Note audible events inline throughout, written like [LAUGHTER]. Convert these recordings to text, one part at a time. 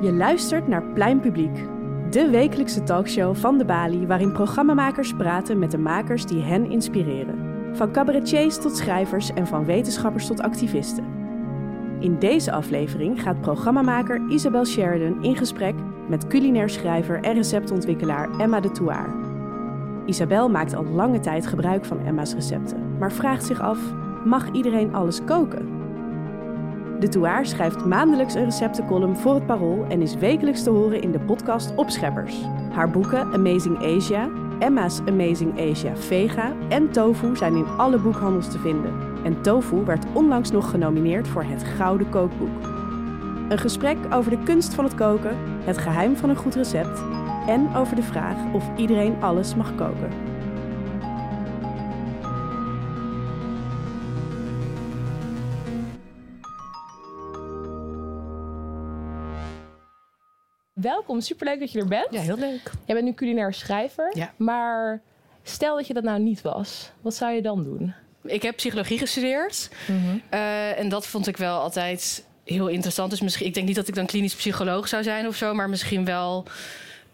Je luistert naar Plein Publiek, de wekelijkse talkshow van de Bali waarin programmamakers praten met de makers die hen inspireren. Van cabaretiers tot schrijvers en van wetenschappers tot activisten. In deze aflevering gaat programmamaker Isabel Sheridan in gesprek met culinair schrijver en receptontwikkelaar Emma de Touaar. Isabel maakt al lange tijd gebruik van Emma's recepten, maar vraagt zich af: mag iedereen alles koken? De Touaar schrijft maandelijks een receptencolumn voor het Parool en is wekelijks te horen in de podcast Opscheppers. Haar boeken Amazing Asia, Emma's Amazing Asia Vega en Tofu zijn in alle boekhandels te vinden. En Tofu werd onlangs nog genomineerd voor het Gouden Kookboek. Een gesprek over de kunst van het koken, het geheim van een goed recept en over de vraag of iedereen alles mag koken. Welkom, superleuk dat je er bent. Ja, heel leuk. Jij bent nu culinair schrijver, Ja. maar stel dat je dat nou niet was, wat zou je dan doen? Ik heb psychologie gestudeerd. Eh, en dat vond ik wel altijd heel interessant. Dus misschien, ik denk niet dat ik dan klinisch psycholoog zou zijn of zo, maar misschien wel.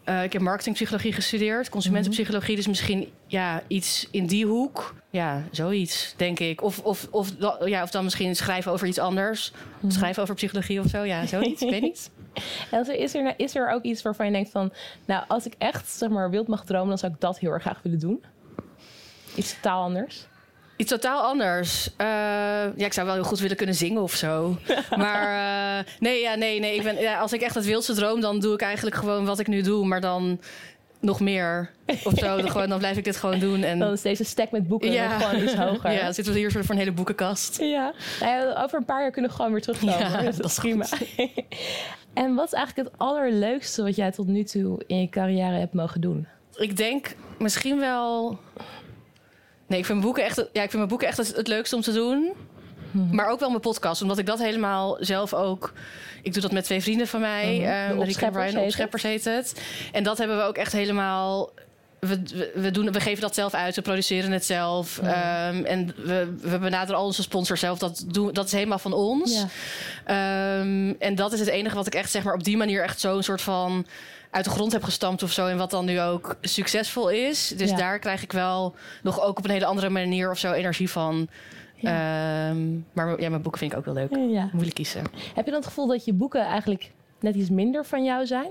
eh, ik heb marketingpsychologie gestudeerd, consumentenpsychologie. Dus misschien ja, iets in die hoek. Ja, zoiets, denk ik. Of, of, of, ja, of dan misschien schrijven over iets anders. Schrijven over psychologie of zo. Ja, zoiets. ik weet [LAUGHS] niet. [LAUGHS] Er- is, er, is er ook iets waarvan je denkt van, nou, als ik echt zeg maar wild mag dromen, dan zou ik dat heel erg graag willen doen? Iets totaal anders? Iets totaal anders. Eh, ja, ik zou wel heel goed willen kunnen zingen of zo. [LAUGHS] maar eh, nee, ja, nee, nee. Ik ben, ja, als ik echt het wildste droom, dan doe ik eigenlijk gewoon wat ik nu doe. Maar dan nog meer of zo. Dan, gewoon, dan blijf ik dit gewoon doen. En, Dan is deze stack met boeken ja. nog gewoon iets hoger. [LAUGHS] ja, dan zitten we hier voor een hele boekenkast. Ja. Nou ja, over een paar jaar kunnen we gewoon weer terugkomen. Ja, dus dat, is prima. En wat is eigenlijk het allerleukste wat jij tot nu toe in je carrière hebt mogen doen? Ik denk misschien wel... Nee, ik vind mijn boeken echt, ja, ik vind mijn boeken echt het, het leukste om te doen. Maar ook wel mijn podcast, omdat ik dat helemaal zelf ook... Ik doe dat met twee vrienden van mij. Mhm. eh, De Marieke en Brian. Opscheppers heet het. En dat hebben we ook echt helemaal... We, we, doen, we geven dat zelf uit, we produceren het zelf. Ehm, en we, we benaderen al onze sponsors zelf. Dat, doen, dat is helemaal van ons. Ja. Ehm, en dat is het enige wat ik echt zeg maar op die manier echt zo'n soort van uit de grond heb gestampt of zo. En wat dan nu ook succesvol is. Dus Ja. daar krijg ik wel nog ook op een hele andere manier of zo energie van. Ehm, maar ja, mijn boeken vind ik ook wel leuk. Moeilijk kiezen. Heb je dan het gevoel dat je boeken eigenlijk net iets minder van jou zijn?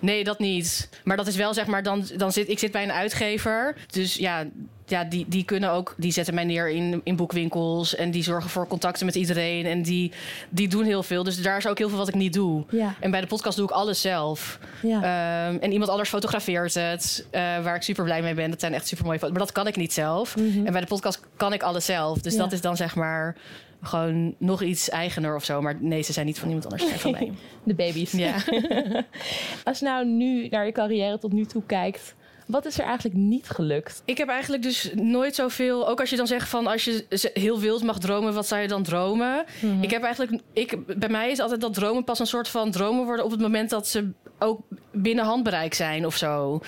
Nee, dat niet. Maar dat is wel zeg maar, dan, dan zit ik zit bij een uitgever. Dus ja, ja die, die kunnen ook, die zetten mij neer in, in boekwinkels. En die zorgen voor contacten met iedereen. En die, die doen heel veel. Dus daar is ook heel veel wat ik niet doe. Ja. En bij de podcast doe ik alles zelf. Ja. Ehm, en iemand anders fotografeert het, eh, waar ik super blij mee ben. Dat zijn echt super mooie foto's. Maar dat kan ik niet zelf. En bij de podcast kan ik alles zelf. Dus Mhm. Ja. dat is dan zeg maar gewoon nog iets eigener of zo. Maar nee, ze zijn niet van iemand anders, ze zijn van mij. [LAUGHS] De baby's. Ja. [LAUGHS] Als je nou nu naar je carrière tot nu toe kijkt, wat is er eigenlijk niet gelukt? Ik heb eigenlijk dus nooit zoveel. Ook als je dan zegt van als je heel wild mag dromen, wat zou je dan dromen? Ik heb eigenlijk. Ik, bij mij is altijd dat dromen pas een soort van dromen worden op het moment dat ze ook binnen handbereik zijn of zo.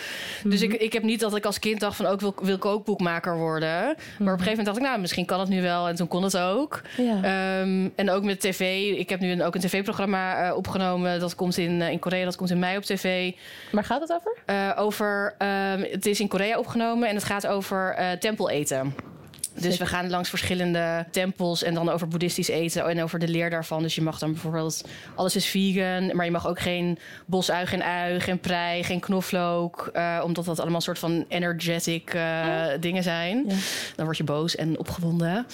Dus ik, ik heb niet dat ik als kind dacht van ook wil, wil kookboekmaker worden. Maar op een gegeven moment dacht ik, nou, misschien kan het nu wel. En toen kon het ook. Ja. Ehm, en ook met tv. Ik heb nu een, ook een tv-programma eh, opgenomen. Dat komt in, eh, in Korea, dat komt in mei op tv. Waar gaat het over? Eh, over, ehm, het is in Korea opgenomen en het gaat over eh tempeleten. Dus we gaan langs verschillende tempels en dan over boeddhistisch eten en over de leer daarvan. Dus je mag dan bijvoorbeeld, alles is vegan, maar je mag ook geen bosui, geen ui, geen prei, geen knoflook. eh, omdat dat allemaal soort van energetic eh, dingen zijn. Ja. Dan word je boos en opgewonden.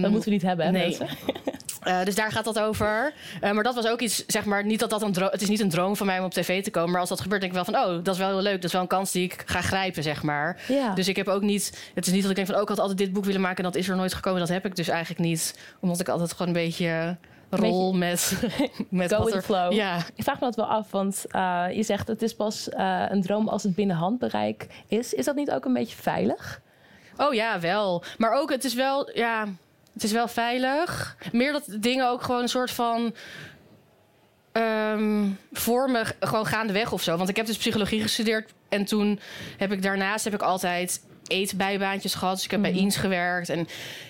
Dat moeten we niet hebben, hè, nee. mensen? [LAUGHS] eh, dus daar gaat dat over. Eh, maar dat was ook iets, zeg maar, niet dat dat een droom... Het is niet een droom van mij om op tv te komen. Maar als dat gebeurt, denk ik wel van... Oh, dat is wel heel leuk. Dat is wel een kans die ik ga grijpen, zeg maar. Ja. Dus ik heb ook niet... Het is niet dat ik denk van... Oh, ik had altijd dit boek willen maken en dat is er nooit gekomen. Dat heb ik dus eigenlijk niet. Omdat ik altijd gewoon een beetje rol met, [LAUGHS] met Go er... flow. Ja, Ik vraag me dat wel af, want eh, je zegt het is pas een droom als het binnen handbereik is. Is dat niet ook een beetje veilig? Oh ja, wel. Maar ook, het is wel, ja, het is wel veilig. Meer dat dingen ook gewoon een soort van ehm vormen, gewoon gaandeweg of zo. Want ik heb dus psychologie gestudeerd en toen heb ik daarnaast heb ik altijd eetbijbaantjes gehad. Dus ik heb bij Eens gewerkt en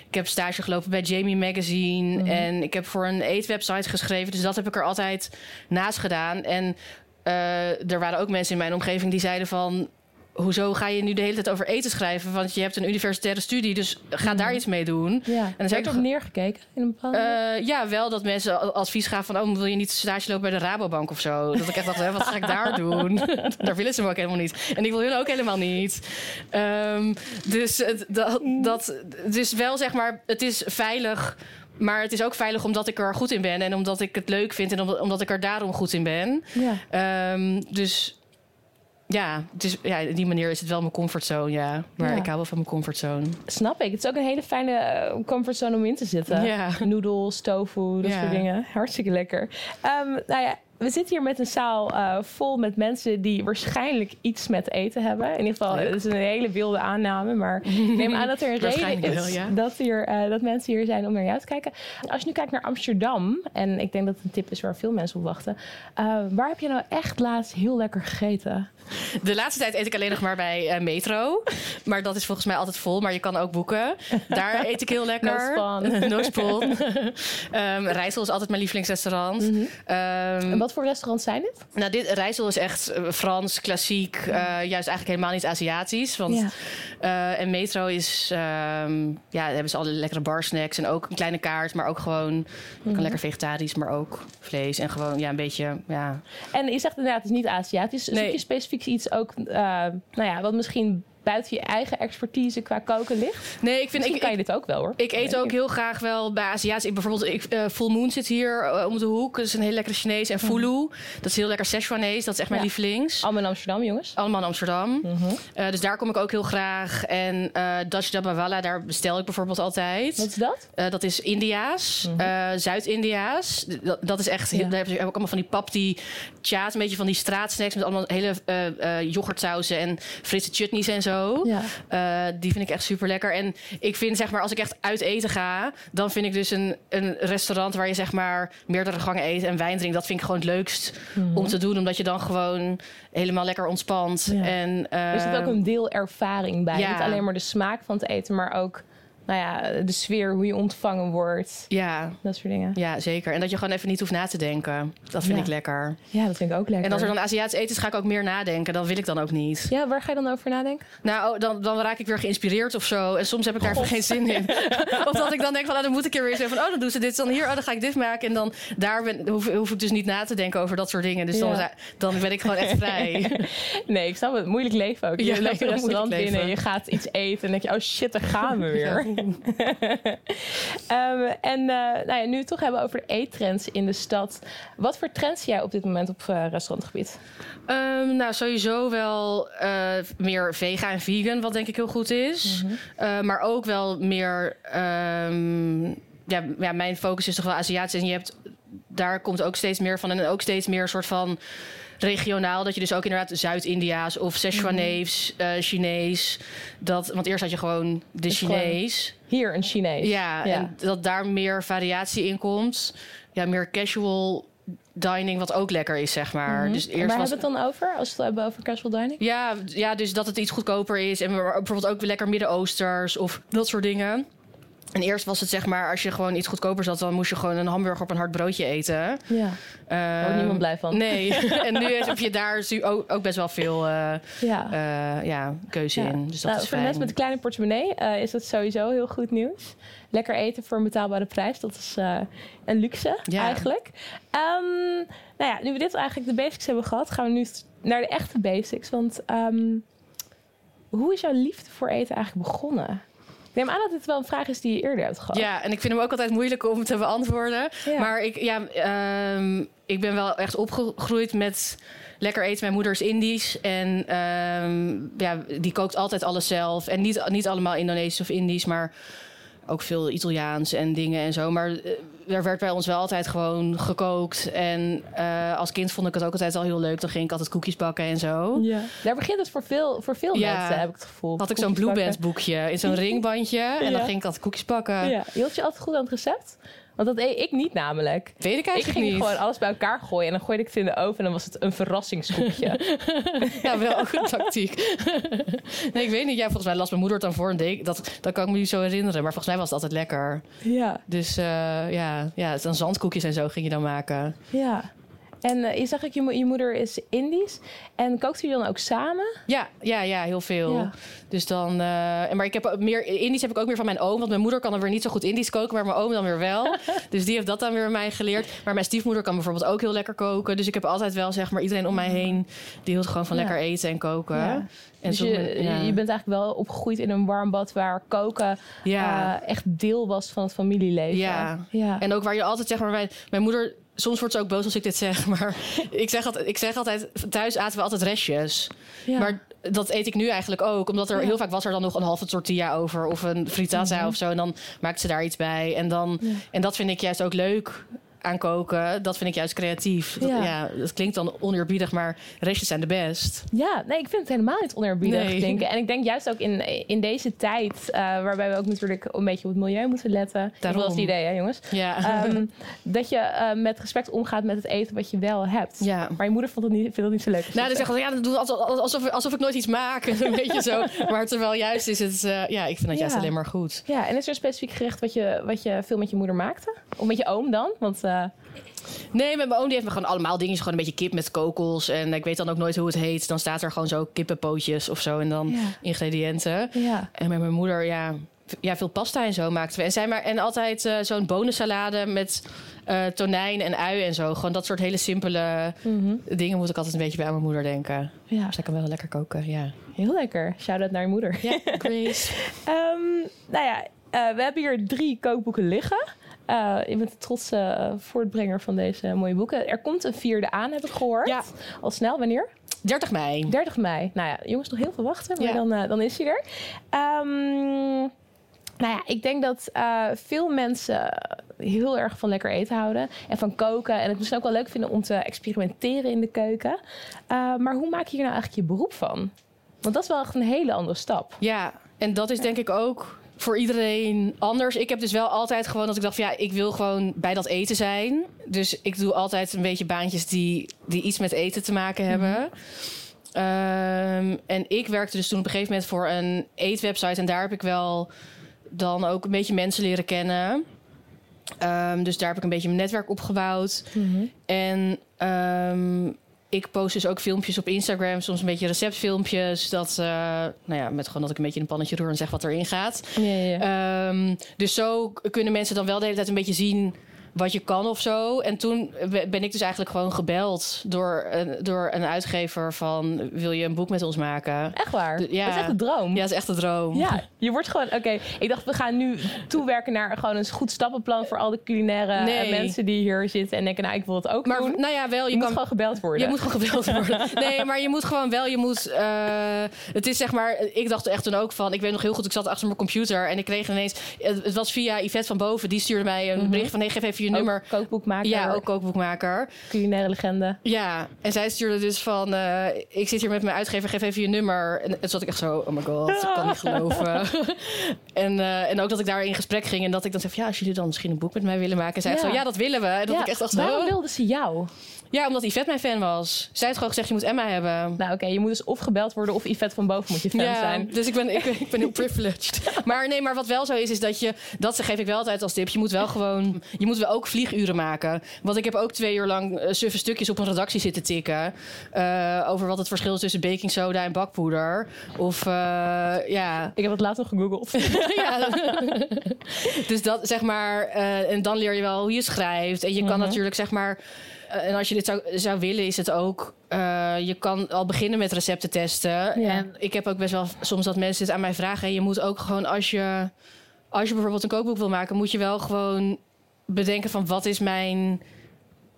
ik heb stage gelopen bij Jamie Magazine. En ik heb voor een eetwebsite geschreven. Dus dat heb ik er altijd naast gedaan. En eh, er waren ook mensen in mijn omgeving die zeiden van hoezo ga je nu de hele tijd over eten schrijven? Want je hebt een universitaire studie, dus ga daar iets mee doen. Ja. En dan Werd er op neergekeken in een bepaalde... eh, ja, wel dat mensen advies gaven van... oh, wil je niet stage lopen bij de Rabobank of zo? Dat ik echt dacht, hè, wat ga ik daar [LAUGHS] doen? [LAUGHS] daar willen ze me ook helemaal niet. En ik wil hun ook helemaal niet. Ehm, dus het, dat, dat, het is wel, zeg maar, het is veilig... Maar het is ook veilig omdat ik er goed in ben... en omdat ik het leuk vind en omdat, omdat ik er daarom goed in ben. ja. Ehm, dus ja, dus, ja, op die manier is het wel mijn comfortzone, ja. Maar Ja. ik hou wel van mijn comfortzone. Snap ik. Het is ook een hele fijne eh, comfortzone om in te zitten. Ja. Noedels, tofu, dat Ja. soort dingen. Hartstikke lekker. Ehm, nou ja, we zitten hier met een zaal eh, vol met mensen die waarschijnlijk iets met eten hebben. In ieder geval, het is een hele wilde aanname. Maar ik neem aan dat er een [LAUGHS] reden is wel, ja. dat, hier, eh, dat mensen hier zijn om naar jou te kijken. Als je nu kijkt naar Amsterdam, en ik denk dat het een tip is waar veel mensen op wachten. eh, waar heb je nou echt laatst heel lekker gegeten? De laatste tijd eet ik alleen nog maar bij Metro. Maar dat is volgens mij altijd vol. Maar je kan ook boeken. Daar eet ik heel [LAUGHS] lekker. [LAUGHS] No spon. Ehm, Rijssel is altijd mijn lievelingsrestaurant. Mhm. Ehm, wat voor restaurants zijn dit? nou, dit Rijssel is echt eh, Frans, klassiek. eh, juist eigenlijk helemaal niet Aziatisch. Want, Ja. eh, en Metro is... ehm, ja, daar hebben ze alle lekkere barsnacks. En ook een kleine kaart. Maar ook gewoon... Mhm. kan lekker vegetarisch, maar ook vlees. En gewoon ja, een beetje... Ja, En je zegt inderdaad, het is niet Aziatisch. Zoek Nee. je specifiek iets ook, nou ja, wat misschien buiten je eigen expertise qua koken ligt? Nee, ik vind... Misschien Ik, kan je dit ook wel hoor. Ik eet ook heel graag wel bij Aziatisch. Ik bijvoorbeeld, ik, eh, Full Moon zit hier eh, om de hoek. Dat is een heel lekkere Chinees. En Fulu, dat is heel lekker Szechuanees. Dat is echt mijn Ja. lievelings. Allemaal in Amsterdam, jongens. Allemaal in Amsterdam. Mhm. Eh, dus daar kom ik ook heel graag. En Dutch Dabawala, daar bestel ik bijvoorbeeld altijd. Wat is dat? Dat is India's, eh, Zuid-India's. Dat, dat is echt, Mhm. Ja. daar heb je ook allemaal van die papti chaat, een beetje van die straatsnacks met allemaal hele yoghurtsauzen en frisse chutneys en zo. Ja. Eh, die vind ik echt super lekker. En ik vind, zeg maar, als ik echt uit eten ga, dan vind ik dus een, een restaurant waar je, zeg maar, meerdere gangen eet en wijn drinkt. Dat vind ik gewoon het leukst om te doen, omdat je dan gewoon helemaal lekker ontspant. Mhm. Ja. En, eh, Er zit ook een deel ervaring bij. ja. Niet alleen maar de smaak van het eten, maar ook nou ja, de sfeer, hoe je ontvangen wordt. Ja, Dat soort dingen. ja, zeker. En dat je gewoon even niet hoeft na te denken. Dat vind Ja. ik lekker. Ja, dat vind ik ook lekker. En als er dan Aziatisch eten is, ga ik ook meer nadenken. Dat wil ik dan ook niet. Ja, waar ga je dan over nadenken? Nou, oh, dan, dan raak ik weer geïnspireerd of zo. En soms heb ik daar even geen zin in. [LAUGHS] of dat ik dan denk van, nou, dan moet ik er weer zeggen van... oh, dan doen ze dit dan hier, oh, dan ga ik dit maken. En dan daar ben, hoef, hoef ik dus niet na te denken over dat soort dingen. Dus dan, Ja. dan ben ik gewoon echt vrij. [LAUGHS] Nee, ik snap het. Moeilijk leven ook. Je Ja, loopt een restaurant binnen, je gaat iets eten en denk je, oh shit, daar gaan we [LAUGHS] weer. [LAUGHS] Ehm, en eh, nou ja, nu we het toch hebben over de eettrends in de stad. Wat voor trends zie jij op dit moment op eh, restaurantgebied? Ehm, nou, sowieso wel eh, meer vega en vegan, wat denk ik heel goed is. Eh, maar ook wel meer... ehm, ja, ja, mijn focus is toch wel Aziatisch. En je hebt, daar komt ook steeds meer van. En ook steeds meer een soort van regionaal. Dat je dus ook inderdaad Zuid-India's of Szechuanees, eh Chinees. Dat, want eerst had je gewoon de Dus gewoon Chinees. Hier een Chinees. Ja, en dat daar meer variatie in komt. Ja, meer casual dining, wat ook lekker is, zeg maar. Mhm. Dus En eerst waar was hebben we het dan over? Als we het hebben over casual dining? ja, ja, dus dat het iets goedkoper is. En bijvoorbeeld ook lekker Midden-Oosters of dat soort dingen. En eerst was het zeg maar, als je gewoon iets goedkoper zat... dan moest je gewoon een hamburger op een hard broodje eten. Ja, Ehm, niemand blij van. Nee, [LAUGHS] [LAUGHS] en nu heb je daar ook, ook best wel veel eh, Ja. eh, ja, keuze Ja. in. Dus dat Nou, is voor mensen met een kleine portemonnee is dat sowieso heel goed nieuws. Lekker eten voor een betaalbare prijs, dat is een luxe Ja. eigenlijk. Ehm, nou ja, nu we dit eigenlijk de basics hebben gehad, gaan we nu naar de echte basics. Want ehm, hoe is jouw liefde voor eten eigenlijk begonnen? Ik neem aan dat dit wel een vraag is die je eerder hebt gehad. Ja, en ik vind hem ook altijd moeilijk om te beantwoorden. Ja. Maar ik, ja, ehm, ik ben wel echt opgegroeid met lekker eten. Mijn moeder is Indisch. En ehm, ja, die kookt altijd alles zelf. En niet, niet allemaal Indonesisch of Indisch, maar ook veel Italiaans en dingen en zo. Maar eh, er werd bij ons wel altijd gewoon gekookt. En eh, als kind vond ik het ook altijd al heel leuk. Dan ging ik altijd koekjes bakken en zo. Ja. Daar begint het voor veel, voor veel Ja. mensen, heb ik het gevoel. Had ik zo'n Blue. Band boekje in zo'n [LAUGHS] ringbandje. En dan ging ik altijd koekjes bakken. Ja. Je hield je altijd goed aan het recept? Want dat deed ik niet namelijk. Weet ik Ik eigenlijk ging niet. gewoon alles bij elkaar gooien en dan gooide ik het in de oven en dan was het een verrassingskoekje. [LAUGHS] Ja, wel ook een tactiek. nee, ik weet niet. Ja, volgens mij las mijn moeder het dan voor een ding. Dat, dat kan ik me niet zo herinneren. Maar volgens mij was het altijd lekker. ja, Dus eh, ja, ja, dan zandkoekjes en zo ging je dan maken. ja. En eh, je zag ik, je, mo- je moeder is Indisch. En kookten jullie dan ook samen? Ja, ja, ja, heel veel. Ja. Dus dan, eh, maar ik heb meer Indisch heb ik ook meer van mijn oom, want mijn moeder kan dan weer niet zo goed Indisch koken, maar mijn oom dan weer wel. [LAUGHS] dus die heeft dat dan weer mij geleerd. Maar mijn stiefmoeder kan bijvoorbeeld ook heel lekker koken. Dus ik heb altijd wel zeg maar iedereen om mij heen die hield gewoon van Ja. lekker eten en koken. Ja. En dus je, ja. je bent eigenlijk wel opgegroeid in een warm bad waar koken ja. eh, echt deel was van het familieleven. Ja. ja. En ook waar je altijd zeg maar, mijn, mijn moeder, soms wordt ze ook boos als ik dit zeg, [LAUGHS] maar ik zeg altijd, ik zeg altijd thuis aten we altijd restjes. Ja. Maar dat eet ik nu eigenlijk ook. Omdat er Ja. heel vaak was er dan nog een halve tortilla over. Of een frittata Mhm. of zo. En dan maakt ze daar iets bij. En, dan, Ja. en dat vind ik juist ook leuk aan koken. Dat vind ik juist creatief. Dat, Ja. ja. dat klinkt dan oneerbiedig, maar restjes zijn de best. Ja, nee, ik vind het helemaal niet oneerbiedig Nee. denken. En ik denk juist ook in, in deze tijd, eh, waarbij we ook natuurlijk een beetje op het milieu moeten letten. Daarom. Dat is het idee, hè, jongens. Ja. Ehm, [LAUGHS] dat je eh, met respect omgaat met het eten wat je wel hebt. ja. Maar je moeder vond het niet, vindt het niet zo leuk. Nou, dan het zeggen ze, ja, dat doen we alsof, alsof, ik nooit iets maak. [LAUGHS] een beetje zo. Maar terwijl juist is het, eh, ja, ik vind dat juist Ja. alleen maar goed. zegt. Ja, en is er een specifiek gerecht wat je, wat je veel met je moeder maakte? Of met je oom dan? Want eh, Nee, met mijn oom die heeft me gewoon allemaal dingen. Gewoon een beetje kip met kokos. En ik weet dan ook nooit hoe het heet. Dan staat er gewoon zo kippenpootjes of zo. En dan Ja. ingrediënten. ja. En met mijn moeder, ja, ja veel pasta en zo maakten we. En, zij maar, en altijd eh, zo'n bonensalade met eh, tonijn en ui en zo. Gewoon dat soort hele simpele Mhm. dingen moet ik altijd een beetje bij aan mijn moeder denken. ja, Dus zij kan wel lekker koken, ja. heel lekker. Shout-out naar je moeder. Ja, [LAUGHS] Grace. Ehm, nou ja, we hebben hier drie kookboeken liggen. Eh je bent de trotse eh, voortbrenger van deze mooie boeken. Er komt een vierde aan, heb ik gehoord. Ja. Al snel, wanneer? 30 mei. 30 mei. Nou ja, jongens, nog heel veel wachten, maar Ja. dan, eh, dan is hij er. Ehm, nou ja, ik denk dat veel mensen heel erg van lekker eten houden. En van koken. En het misschien ook wel leuk vinden om te experimenteren in de keuken. Maar hoe maak je hier nou eigenlijk je beroep van? Want dat is wel echt een hele andere stap. Ja, en dat is denk ik ook voor iedereen anders. Ik heb dus wel altijd gewoon dat ik dacht van ja, ik wil gewoon bij dat eten zijn. Dus ik doe altijd een beetje baantjes die, die iets met eten te maken hebben. Ehm, en ik werkte dus toen op een gegeven moment voor een eetwebsite. En daar heb ik wel dan ook een beetje mensen leren kennen. Ehm, dus daar heb ik een beetje mijn netwerk opgebouwd. En ehm, ik post dus ook filmpjes op Instagram, soms een beetje receptfilmpjes. Dat, eh, nou ja, met gewoon dat ik een beetje in een pannetje roer en zeg wat erin gaat. Ja, ja, ja. Ehm, dus zo kunnen mensen dan wel de hele tijd een beetje zien wat je kan of zo. En toen ben ik dus eigenlijk gewoon gebeld door een, door een uitgever van... wil je een boek met ons maken? Echt waar? De- ja. Dat is echt een droom. Ja, dat is echt een droom. Ja, je wordt gewoon... Oké, ik dacht we gaan nu toewerken naar gewoon een goed stappenplan... voor al de culinaire Nee. mensen die hier zitten en denken... nou, ik wil het ook Maar doen. nou ja, wel, Je, je, moet kan... gewoon gebeld worden. Je moet gewoon gebeld worden. [LAUGHS] Nee, maar je moet gewoon wel, je moet... eh, het is zeg maar, ik dacht echt toen ook van... Ik weet nog heel goed, ik zat achter mijn computer en ik kreeg ineens... Het, het was via Yvette van Boven, die stuurde mij een Mhm. bericht van... nee, geef even je Ook nummer. kookboekmaker, Ja, ook kookboekmaker. culinaire legende. Ja, en zij stuurde dus van... eh, ik zit hier met mijn uitgever, geef even je nummer. En toen zat ik echt zo, oh my god, ik kan niet [LAUGHS] geloven. en, eh, en ook dat ik daar in gesprek ging en dat ik dan zei... van, ja, als jullie dan misschien een boek met mij willen maken. En zij Ja. zo, ja, dat willen we. En dat Ja, ik echt dacht. Waarom wilden ze jou? Ja, omdat Yvette mijn fan was. Zij had gewoon gezegd, je moet Emma hebben. Nou oké, je moet dus of gebeld worden of Yvette van boven moet je fan zijn. dus ik ben, ik, ik ben heel [LAUGHS] privileged. Maar nee, maar wat wel zo is, is dat je... Dat geef ik wel altijd als tip. Je moet wel gewoon... Je moet wel ook vlieguren maken. Want ik heb ook twee uur lang eh, suffe stukjes op een redactie zitten tikken. eh, over wat het verschil is tussen baking soda en bakpoeder. Of eh, ja... Ik heb het nog gegoogeld. [LAUGHS] ja. dus dat zeg maar... en dan leer je wel hoe je schrijft. En je kan Mhm. natuurlijk zeg maar... eh, en als je dit zou, zou willen, is het ook... eh, je kan al beginnen met recepten testen. Ja. En ik heb ook best wel soms dat mensen het aan mij vragen. En je moet ook gewoon als je... Als je bijvoorbeeld een kookboek wil maken... moet je wel gewoon bedenken van... wat is mijn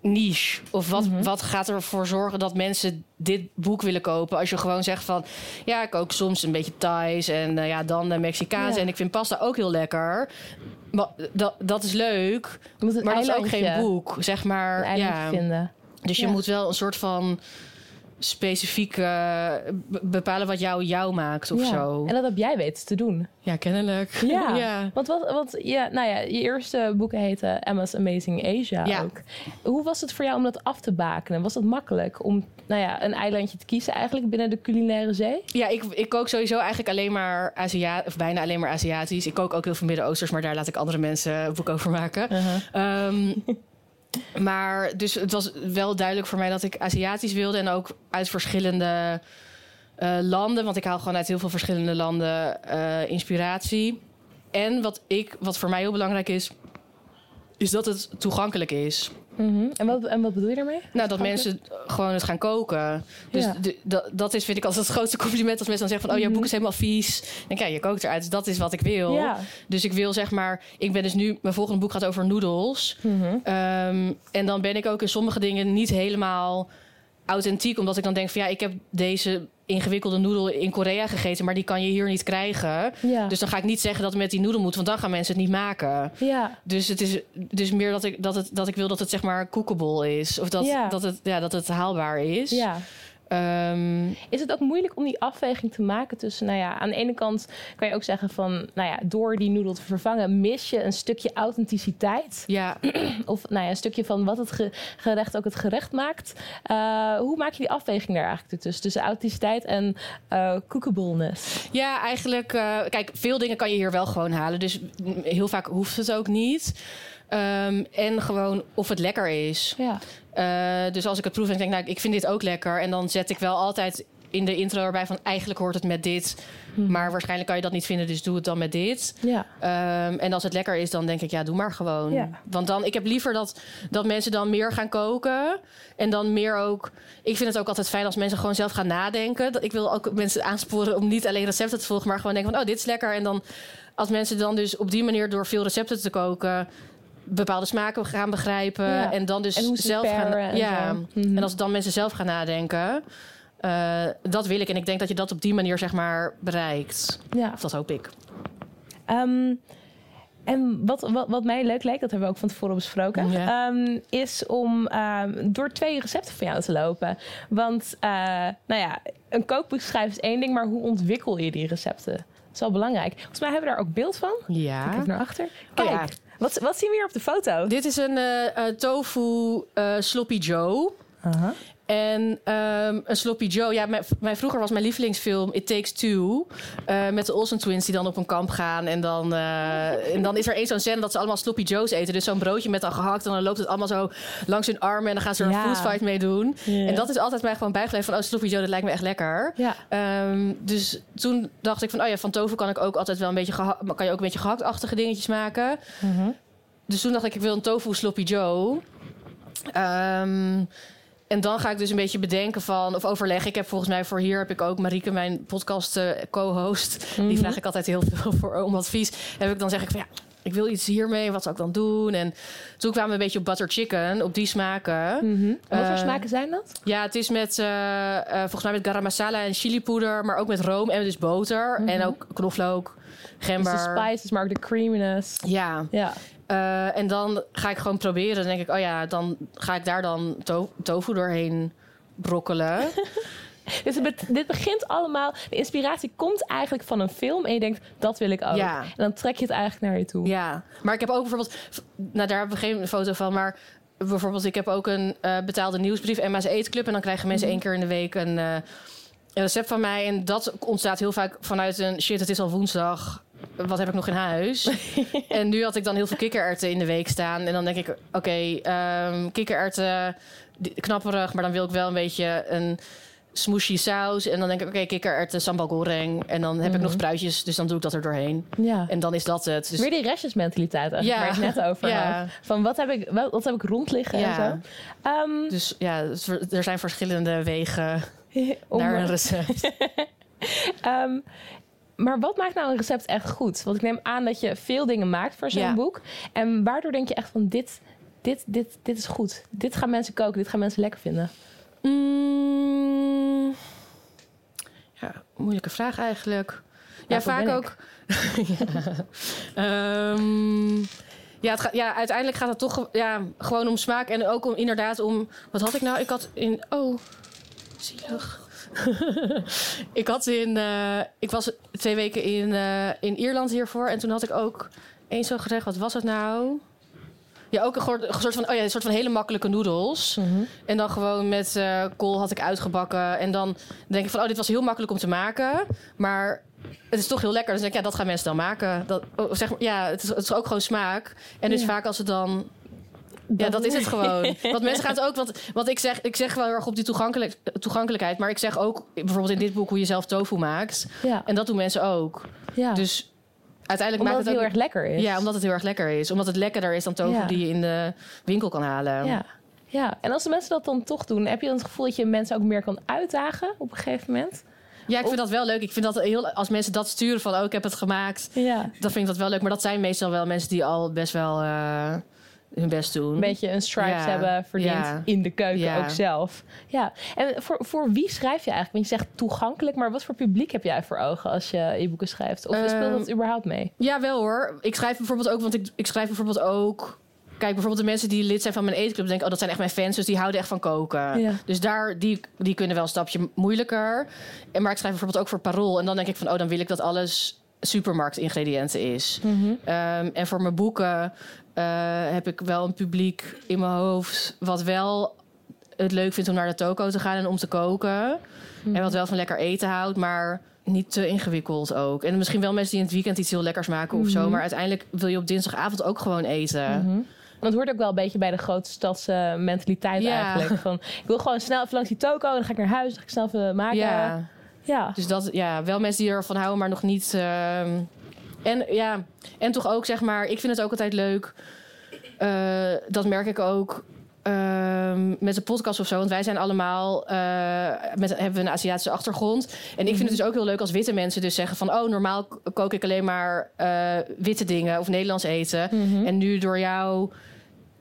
niche? Of wat, Mhm. wat gaat ervoor zorgen dat mensen dit boek willen kopen? Als je gewoon zegt van... ja, ik kook soms een beetje Thais en eh, ja, dan de Mexicaanse. Ja. En ik vind pasta ook heel lekker. Maar dat, dat is leuk, maar dat is ook geen boek, zeg maar. Ja. vinden. Dus je Ja. moet wel een soort van... specifiek be- bepalen wat jou jou maakt of Ja. zo. En dat heb jij weten te doen. Ja, kennelijk. Ja. [LAUGHS] ja. Want, wat, want ja, nou ja, je eerste boeken heten Emma's Amazing Asia Ja. ook. Hoe was het voor jou om dat af te bakenen? Was het makkelijk om nou ja, een eilandje te kiezen eigenlijk binnen de culinaire zee? Ja, ik, ik kook sowieso eigenlijk alleen maar Aziatisch, of bijna alleen maar Aziatisch. Ik kook ook heel veel Midden-Oosters, maar daar laat ik andere mensen een boek over maken. Ehm, [LAUGHS] maar dus het was wel duidelijk voor mij dat ik Aziatisch wilde en ook uit verschillende eh, landen, want ik haal gewoon uit heel veel verschillende landen eh, inspiratie. En wat, ik, wat voor mij heel belangrijk is, is dat het toegankelijk is. Mhm. en, wat, en wat bedoel je daarmee? Nou, dat mensen gewoon het gaan koken. Dus Ja. de- dat- dat is, vind ik, altijd het grootste compliment als mensen dan zeggen van... oh, jouw boek is helemaal vies. Dan ja, je kookt eruit. Dus dat is wat ik wil. Ja. Dus ik wil zeg maar... Ik ben dus nu... Mijn volgende boek gaat over noedels. Mhm. Ehm, en dan ben ik ook in sommige dingen niet helemaal authentiek. Omdat ik dan denk van... ja, ik heb deze ingewikkelde noedel in Korea gegeten... maar die kan je hier niet krijgen. Ja. Dus dan ga ik niet zeggen dat het met die noedel moet... want dan gaan mensen het niet maken. ja. Dus het is dus meer dat ik, dat het, dat ik wil dat het zeg maar cookable is. Of dat, Ja. dat, het, ja, dat het haalbaar is. ja. Ehm, Is het ook moeilijk om die afweging te maken tussen, nou ja, aan de ene kant kan je ook zeggen van, nou ja, door die noedel te vervangen mis je een stukje authenticiteit. ja, [CLEARS THROAT] Of nou ja, een stukje van wat het ge- gerecht ook het gerecht maakt. Eh, hoe maak je die afweging daar eigenlijk tussen? Tussen authenticiteit en cookableness. ja, eigenlijk... eh, kijk, veel dingen kan je hier wel gewoon halen. Dus heel vaak hoeft het ook niet. Ehm, en gewoon of het lekker is. Ja. Eh, dus als ik het proef en ik denk, nou, ik vind dit ook lekker. En dan zet ik wel altijd in de intro erbij van... eigenlijk hoort het met dit. Maar waarschijnlijk kan je dat niet vinden, dus doe het dan met dit. Ja. Ehm, en als het lekker is, dan denk ik, ja, doe maar gewoon. Ja. Want dan, ik heb liever dat, dat mensen dan meer gaan koken. En dan meer ook... Ik vind het ook altijd fijn als mensen gewoon zelf gaan nadenken. Ik wil ook mensen aansporen om niet alleen recepten te volgen... maar gewoon denken van, oh, dit is lekker. En dan als mensen dan dus op die manier door veel recepten te koken... bepaalde smaken gaan begrijpen. Ja. En dan dus En zelf gaan... en ja, zo. Mhm. en als dan mensen zelf gaan nadenken... eh, dat wil ik. En ik denk dat je dat op die manier, zeg maar, bereikt. ja. Of dat hoop ik. Ehm, en wat, wat, wat mij leuk lijkt, dat hebben we ook van tevoren besproken, Ja. ehm, is om ehm, door twee recepten van jou te lopen. Want, eh, nou ja, een kookboek schrijven is één ding, maar hoe ontwikkel je die recepten? Dat is wel belangrijk. Volgens mij hebben we daar ook beeld van. Ja. Kijk naar achter. Kijk, ja. Wat, wat zien we hier op de foto? Dit is een eh, eh, tofu eh, sloppy Joe. En ehm, een sloppy Joe. Ja, mijn, mijn, vroeger was mijn lievelingsfilm It Takes Two. eh, met de Olsen twins die dan op een kamp gaan. En dan, eh, en dan is er één zo'n scène dat ze allemaal sloppy Joes eten. Dus zo'n broodje met dan gehakt. En dan loopt het allemaal zo langs hun armen. En dan gaan ze er Ja. een foodfight mee doen. En dat is altijd mij gewoon bijgebleven van... Oh, sloppy Joe, dat lijkt me echt lekker. Ja. Ehm, dus toen dacht ik van... Oh ja, van tofu kan ik ook altijd wel een beetje... kan je ook een beetje gehaktachtige dingetjes maken. Mhm. Dus toen dacht ik, ik wil een tofu sloppy Joe. Ehm, en dan ga ik dus een beetje bedenken van, of overleggen. Ik heb volgens mij voor hier heb ik ook Marieke, mijn podcast eh, co-host. Die Mhm. vraag ik altijd heel veel voor om advies. Heb ik dan zeg ik van ja, ik wil iets hiermee. Wat zou ik dan doen? En toen kwamen we een beetje op butter chicken, op die smaken. Mhm. En Wat voor Eh, smaken zijn dat? Ja, het is met eh, volgens mij met garam masala en chilipoeder, maar ook met room en dus boter en ook knoflook, Dus gember. de spices, maar ook de creaminess. Ja, Ja. Eh, en dan ga ik gewoon proberen. Dan denk ik, oh ja, dan ga ik daar dan to- tofu doorheen brokkelen. [LAUGHS] Dus be- dit begint allemaal... De inspiratie komt eigenlijk van een film en je denkt, dat wil ik ook. Ja. En dan trek je het eigenlijk naar je toe. ja, maar ik heb ook bijvoorbeeld... Nou, daar hebben we geen foto van, maar... Bijvoorbeeld, ik heb ook een eh, betaalde nieuwsbrief, Emma's Eetclub. En dan krijgen mensen één keer in de week een, eh, een recept van mij. En dat ontstaat heel vaak vanuit een... Shit, het is al woensdag. Wat heb ik nog in huis? [LAUGHS] en nu had ik dan heel veel kikkererwten in de week staan. En dan denk ik, oké, ehm kikkererwten, knapperig. Maar dan wil ik wel een beetje een smooshy saus. En dan denk ik, oké, kikkererwten, sambal goreng. En dan heb ik nog spruitjes, dus dan doe ik dat er doorheen. Ja. En dan is dat het. Dus Weer die restjesmentaliteit eigenlijk, Ja. waar het net over Ja. had. Van wat heb ik, wat, wat heb ik rond liggen en Ja. zo. Ehm, Dus ja, er zijn verschillende wegen [LAUGHS] naar een recept. [LAUGHS] Ehm, maar wat maakt nou een recept echt goed? Want ik neem aan dat je veel dingen maakt voor zo'n Ja. boek. En waardoor denk je echt van dit, dit, dit, dit is goed. Dit gaan mensen koken, dit gaan mensen lekker vinden. Mm, ja, moeilijke vraag eigenlijk. Ja, Daarvoor vaak ook. [LAUGHS] ja. Ehm, ja, het ja, uiteindelijk gaat het toch ja, gewoon om smaak en ook om inderdaad om. Wat had ik nou? Ik had in. Oh. Zielig. [LAUGHS] ik had in... eh, ik was twee weken in, eh, in Ierland hiervoor. En toen had ik ook eens zo gerecht. Wat was het nou? Ja, ook een soort een soort van, oh ja, een soort van hele makkelijke noedels. En dan gewoon met eh, kool had ik uitgebakken. En dan denk ik van, oh, dit was heel makkelijk om te maken. Maar het is toch heel lekker. Dus denk ik, ja, dat gaan mensen dan maken. Dat, oh, zeg maar, ja, het is, het is ook gewoon smaak. En dus Ja. vaak als het dan... Ja, dat is het gewoon. [LAUGHS] Want mensen gaan het ook... Want, want ik, zeg, ik zeg wel heel erg op die toegankelijk, toegankelijkheid. Maar ik zeg ook bijvoorbeeld in dit boek hoe je zelf tofu maakt. Ja, En dat doen mensen ook. ja. Dus uiteindelijk omdat maakt het het heel ook... erg lekker is. Ja, omdat het heel erg lekker is. Omdat het lekkerder is dan tofu Ja. die je in de winkel kan halen. Ja. ja, en als de mensen dat dan toch doen, heb je dan het gevoel dat je mensen ook meer kan uitdagen op een gegeven moment? Ja, ik vind dat wel leuk. Ik vind dat heel, als mensen dat sturen van, oh, ik heb het gemaakt, Ja. dan vind ik dat wel leuk. Maar dat zijn meestal wel mensen die al best wel eh, hun best doen. Een beetje een stripes Ja. hebben verdiend Ja. in de keuken Ja. ook zelf. Ja, en voor, voor wie schrijf je eigenlijk? Want je zegt toegankelijk, maar wat voor publiek heb jij voor ogen als je e-boeken schrijft? Of speelt dat Ehm, überhaupt mee? Ja, wel hoor. Ik schrijf bijvoorbeeld ook, want ik, ik schrijf bijvoorbeeld ook. Kijk, bijvoorbeeld de mensen die lid zijn van mijn eetclub, denken, oh, dat zijn echt mijn fans, dus die houden echt van koken. Ja. Dus daar, die, die kunnen wel een stapje moeilijker. En, maar ik schrijf bijvoorbeeld ook voor Parool. En dan denk ik van, oh, dan wil ik dat alles supermarktingrediënten is. Ehm, en voor mijn boeken heb ik wel een publiek in mijn hoofd wat wel het leuk vindt om naar de toko te gaan en om te koken. En wat wel van lekker eten houdt, maar niet te ingewikkeld ook. En misschien wel mensen die in het weekend iets heel lekkers maken of zo. Maar uiteindelijk wil je op dinsdagavond ook gewoon eten. Mhm. Want het hoort ook wel een beetje bij de grote stadse mentaliteit Ja. eigenlijk. Van, ik wil gewoon snel even langs die toko, dan ga ik naar huis, dan ga ik snel even maken. Ja, ja. dus dat, ja, wel mensen die ervan houden, maar nog niet. ehm, en ja, en toch ook zeg maar, ik vind het ook altijd leuk. eh, dat merk ik ook. ehm, met de podcast of zo, want wij zijn allemaal eh, met hebben we een Aziatische achtergrond. En ik vind het dus ook heel leuk als witte mensen dus zeggen van oh normaal kook ik alleen maar eh, witte dingen of Nederlands eten. Mhm. En nu door jou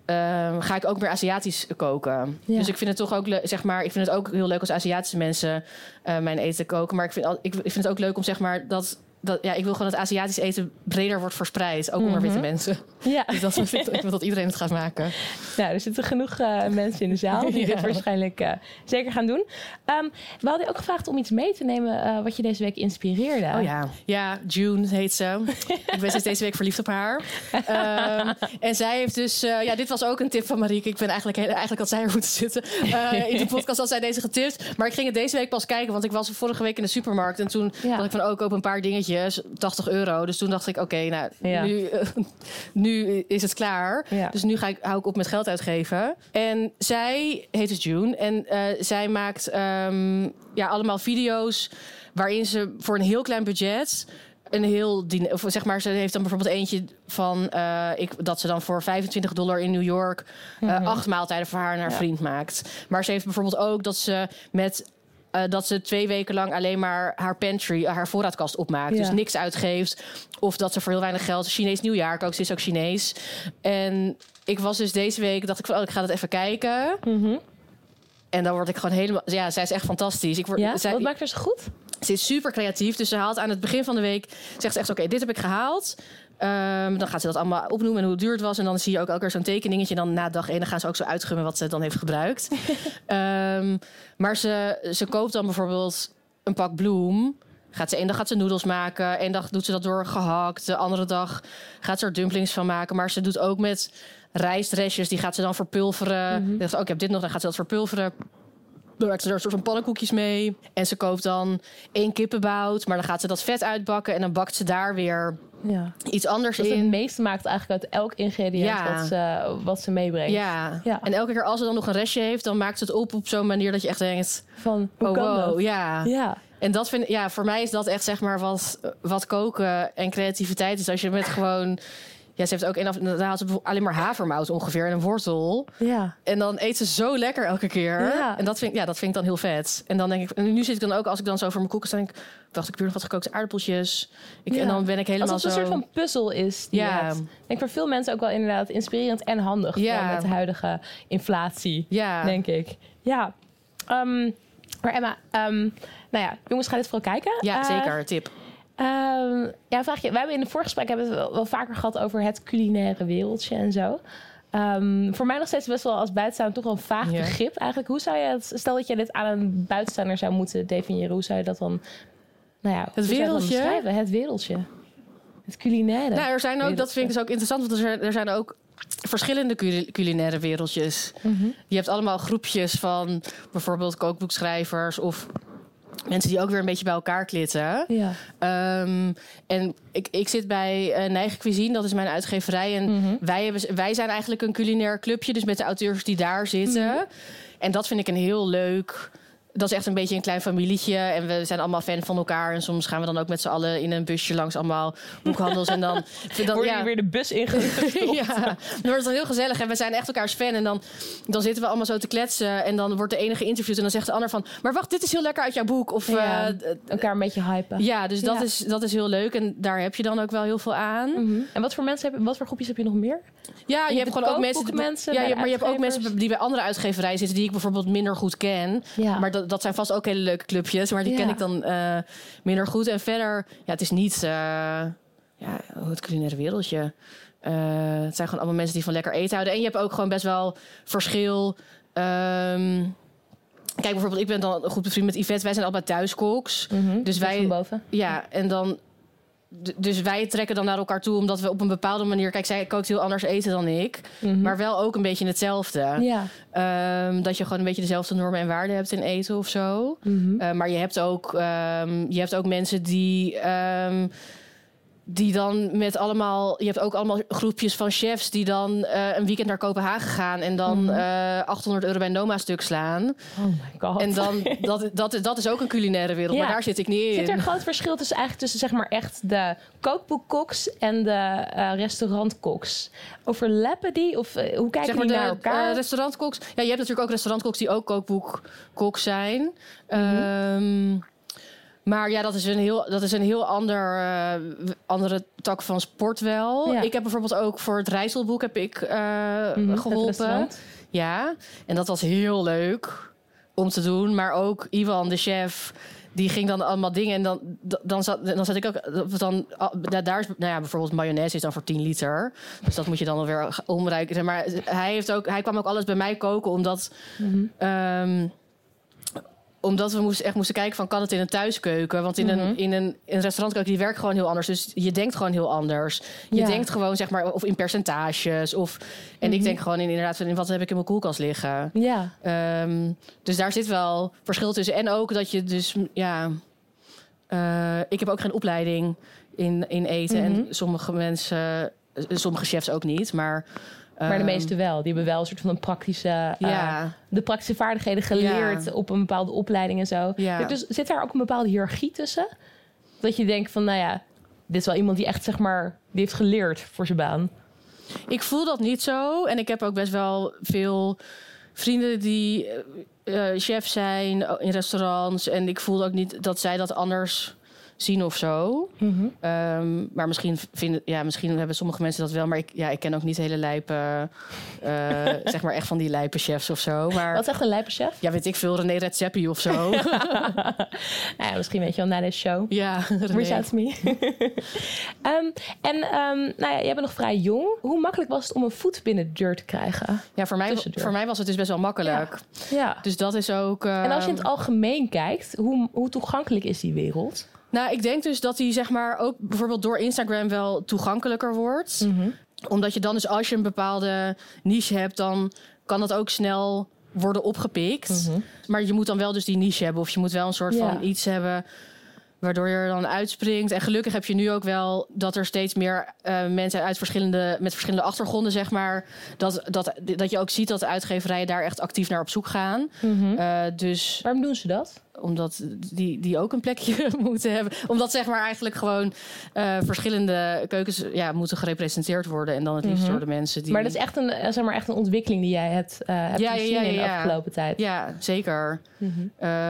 ehm, ga ik ook meer Aziatisch koken. Ja. Dus ik vind het toch ook zeg maar, ik vind het ook heel leuk als Aziatische mensen mijn eten koken. Maar ik vind, ik vind het ook leuk om zeg maar dat. Dat, ja, ik wil gewoon dat Aziatisch eten breder wordt verspreid. Ook onder witte mensen. ja. [LAUGHS] Dus dat ik, ik wil dat iedereen het gaat maken. Nou, er zitten genoeg eh, mensen in de zaal die [LAUGHS] dit waarschijnlijk eh, zeker gaan doen. Ehm, we hadden je ook gevraagd om iets mee te nemen eh, wat je deze week inspireerde. Oh ja. Ja, June heet ze. ik ben sinds deze week verliefd op haar. Ehm, en zij heeft dus... eh, ja, dit was ook een tip van Marieke. Ik ben eigenlijk... heel- Eigenlijk had zij er moeten zitten. Eh, in de podcast had zij deze getipt. Maar ik ging het deze week pas kijken. Want ik was vorige week in de supermarkt. En toen Ja. dacht ik van... Oh, ik koop een paar dingetjes. 80 euro. Dus toen dacht ik... Oké, nou, Ja. nu, [LAUGHS] nu is het klaar. Ja. Dus nu ga ik, hou ik op met geld uitgeven. En zij heet dus June. En eh, zij maakt ehm, ja, allemaal video's waarin ze voor een heel klein budget een heel of zeg maar, ze heeft dan bijvoorbeeld eentje van eh, ik, dat ze dan voor 25 dollar in New York eh, acht maaltijden voor haar en haar Ja. vriend maakt. Maar ze heeft bijvoorbeeld ook dat ze met eh, dat ze twee weken lang alleen maar haar pantry, haar voorraadkast opmaakt. Ja. Dus niks uitgeeft. Of dat ze voor heel weinig geld Chinees nieuwjaar kookt. Ze is ook Chinees. En ik was dus deze week, dacht ik van, oh, ik ga dat even kijken. Mhm. En dan word ik gewoon helemaal... Ja, zij is echt fantastisch. Ik word, ja? zij, Wat maakt haar zo goed? ze is super creatief. Dus ze haalt aan het begin van de week... Zegt ze echt, oké, dit heb ik gehaald. Ehm, dan gaat ze dat allemaal opnoemen en hoe duur het was. En dan zie je ook elke keer zo'n tekeningetje. En dan na dag één dan gaan ze ook zo uitgummen wat ze dan heeft gebruikt. [LAUGHS] Ehm, maar ze, ze koopt dan bijvoorbeeld een pak bloem. Gaat ze, één dag gaat ze noedels maken. Eén dag doet ze dat door gehakt. De andere dag gaat ze er dumplings van maken. Maar ze doet ook met rijstrestjes. Die gaat ze dan verpulveren. Ze, oh, ik heb dit nog. Dan gaat ze dat verpulveren. Dan maakt ze er een soort van pannenkoekjes mee. En ze koopt dan één kippenbout. Maar dan gaat ze dat vet uitbakken. En dan bakt ze daar weer Ja. iets anders Dat ze het in. meeste maakt eigenlijk uit elk ingrediënt Ja. wat, ze, wat ze meebrengt. Ja. Ja. en elke keer als ze dan nog een restje heeft, dan maakt ze het op op zo'n manier dat je echt denkt: Van, hoe oh kan wow, dat? ja. Ja. En dat vind ja, voor mij is dat echt zeg maar wat, wat koken en creativiteit is. Als je met gewoon, ja, ze heeft ook een af, dan haalt ze alleen maar havermout ongeveer en een wortel. Ja. En dan eet ze zo lekker elke keer. Ja. En dat vind, ja, dat vind ik dan heel vet. En dan denk ik, en nu zit ik dan ook, als ik dan zo voor mijn koeken sta, denk ik, wacht, ik heb hier nog wat gekookte aardappeltjes. Ik, Ja. En dan ben ik helemaal Alsof het zo. een soort van puzzel is. Die Ja. hebt. Ik denk voor veel mensen ook wel inderdaad inspirerend en handig. Ja. Met de huidige inflatie, ja, denk ik. Ja. Ehm, maar Emma, ehm, nou ja, jongens, ga dit vooral kijken. ja, Eh, zeker, tip. Ehm, ja, vraag je. We hebben in de voorgesprek hebben we het wel, wel vaker gehad over het culinaire wereldje en zo. Ehm, voor mij nog steeds best wel als buitenstaander toch wel een vaag begrip eigenlijk. Hoe zou je het, stel dat je dit aan een buitenstaander zou moeten definiëren, hoe zou je dat dan, nou ja, dan wereldje? beschrijven? Het wereldje. Het culinaire. Nou, er zijn ook, dat vind ik dus ook interessant, want er zijn, er zijn ook verschillende culi- culinaire wereldjes. Mhm. Je hebt allemaal groepjes van bijvoorbeeld kookboekschrijvers of mensen die ook weer een beetje bij elkaar klitten. Ja. Ehm, en ik, ik zit bij Neigen Cuisine, dat is mijn uitgeverij. En Mhm. wij, hebben, wij zijn eigenlijk een culinair clubje, dus met de auteurs die daar zitten. Mhm. En dat vind ik een heel leuk. Dat is echt een beetje een klein familietje. En we zijn allemaal fan van elkaar. En soms gaan we dan ook met z'n allen in een busje langs allemaal boekhandels. en dan, [LAUGHS] dan Word je weer de bus ingestopt? [LAUGHS] ja, dan wordt het dan heel gezellig. En we zijn echt elkaars fan. En dan, dan zitten we allemaal zo te kletsen. En dan wordt de ene geïnterviewd. En dan zegt de ander van... Maar wacht, dit is heel lekker uit jouw boek. Of Ja. eh, Elkaar een beetje hypen. ja, dus dat, Ja. Is, dat is heel leuk. En daar heb je dan ook wel heel veel aan. Mhm. En wat voor mensen heb je, wat voor groepjes heb je nog meer? Ja, je hebt gewoon ook mensen... ja, maar je hebt ook mensen die bij andere uitgeverijen zitten... die ik bijvoorbeeld minder goed ken. Ja. Maar dat, dat zijn vast ook hele leuke clubjes. Maar die Ja. ken ik dan eh, minder goed. En verder, ja, het is niet... eh, ja, het culinaire wereldje. Eh, het zijn gewoon allemaal mensen die van lekker eten houden. En je hebt ook gewoon best wel verschil... Ehm, kijk, bijvoorbeeld, ik ben dan goed bevriend met Yvette. Wij zijn allebei thuiskoks. Mhm. Dus wij- van boven. Ja, en dan... Dus wij trekken dan naar elkaar toe omdat we op een bepaalde manier... Kijk, zij kookt heel anders eten dan ik. Mhm. Maar wel ook een beetje hetzelfde. Ja. Ehm, dat je gewoon een beetje dezelfde normen en waarden hebt in eten of zo. Mhm. Eh, maar je hebt ook, ehm, je hebt ook mensen die, ehm, die dan met allemaal... Je hebt ook allemaal groepjes van chefs die dan eh, een weekend naar Kopenhagen gaan... en dan eh, 800 euro bij Noma stuk slaan. Oh my god. En dan, [LAUGHS] dat, dat, dat is ook een culinaire wereld, Ja. maar daar zit ik niet in. Zit er een groot verschil tussen eigenlijk tussen zeg maar echt de kookboekkoks en de eh, restaurantkoks? Overlappen die of eh, hoe kijken zeg maar die de naar elkaar? eh, restaurantkoks. Ja, je hebt natuurlijk ook restaurantkoks die ook kookboekkoks zijn. Ehm, maar ja, dat is een heel, dat is een heel ander, eh, andere tak van sport wel. Ja. Ik heb bijvoorbeeld ook voor het Rijsselboek heb ik het geholpen. Ja, en dat was heel leuk om te doen. Maar ook Ivan, de chef, die ging dan allemaal dingen. En dan, dan, zat, dan zat ik ook. Dan, daar daar is, nou ja, bijvoorbeeld mayonaise is dan voor 10 liter. Dus dat moet je dan alweer omruiken. Maar hij, heeft ook, hij kwam ook alles bij mij koken, omdat. Mhm. ehm, omdat we moesten, echt moesten kijken van kan het in een thuiskeuken? Want in, Mhm. een, in een, in een restaurantkeuken die werkt gewoon heel anders. Dus je denkt gewoon heel anders. Je Ja. denkt gewoon zeg maar of in percentages. Of, en Mhm. ik denk gewoon in, inderdaad van in wat heb ik in mijn koelkast liggen. Ja. Ehm, dus daar zit wel verschil tussen. En ook dat je dus, ja... eh, ik heb ook geen opleiding in, in eten. Mhm. En sommige mensen, eh, sommige chefs ook niet. Maar, Maar de ehm, meeste wel. Die hebben wel een soort van een praktische, eh, de praktische vaardigheden geleerd Ja. op een bepaalde opleiding en zo. Ja. Dus zit daar ook een bepaalde hiërarchie tussen? Dat je denkt van, nou ja, dit is wel iemand die echt zeg maar, die heeft geleerd voor zijn baan. ik voel dat niet zo. En ik heb ook best wel veel vrienden die eh, eh, chef zijn in restaurants. En ik voel ook niet dat zij dat anders zien of zo. Ehm, maar misschien, vinden, ja, misschien hebben sommige mensen dat wel. Maar ik, ja, ik ken ook niet hele lijpe... eh, [LAUGHS] zeg maar echt van die lijpe chefs of zo. Maar Wat is echt een lijpe chef? ja, weet ik veel. René Redzepi of zo. [LAUGHS] Nou ja, misschien weet je wel na deze show. ja, Reach out to me. [LAUGHS] Ehm, en ehm, nou ja, jij bent nog vrij jong. Hoe makkelijk was het om een voet binnen de deur te krijgen? Ja, voor mij, Tussendeur. voor mij was het dus best wel makkelijk. Ja. Dus dat is ook... En als je in het algemeen kijkt, hoe, hoe toegankelijk is die wereld? Nou, ik denk dus dat die zeg maar ook bijvoorbeeld door Instagram wel toegankelijker wordt. Omdat je dan dus als je een bepaalde niche hebt, dan kan dat ook snel worden opgepikt. Maar je moet dan wel dus die niche hebben. Of je moet wel een soort Ja. van iets hebben waardoor je er dan uitspringt. En gelukkig heb je nu ook wel dat er steeds meer eh, mensen uit verschillende, met verschillende achtergronden, zeg maar. Dat, dat, dat je ook ziet dat de uitgeverijen daar echt actief naar op zoek gaan. Eh, dus Waarom doen ze dat? Omdat die, die ook een plekje [LAUGHS] moeten hebben. Omdat zeg maar eigenlijk gewoon eh, verschillende keukens ja, moeten gerepresenteerd worden. En dan het liefst Mhm. door de mensen die... Maar dat is echt een, eh, zeg maar, echt een ontwikkeling die jij hebt, eh hebt Ja, gezien ja, in de afgelopen tijd. Ja, zeker. Mhm.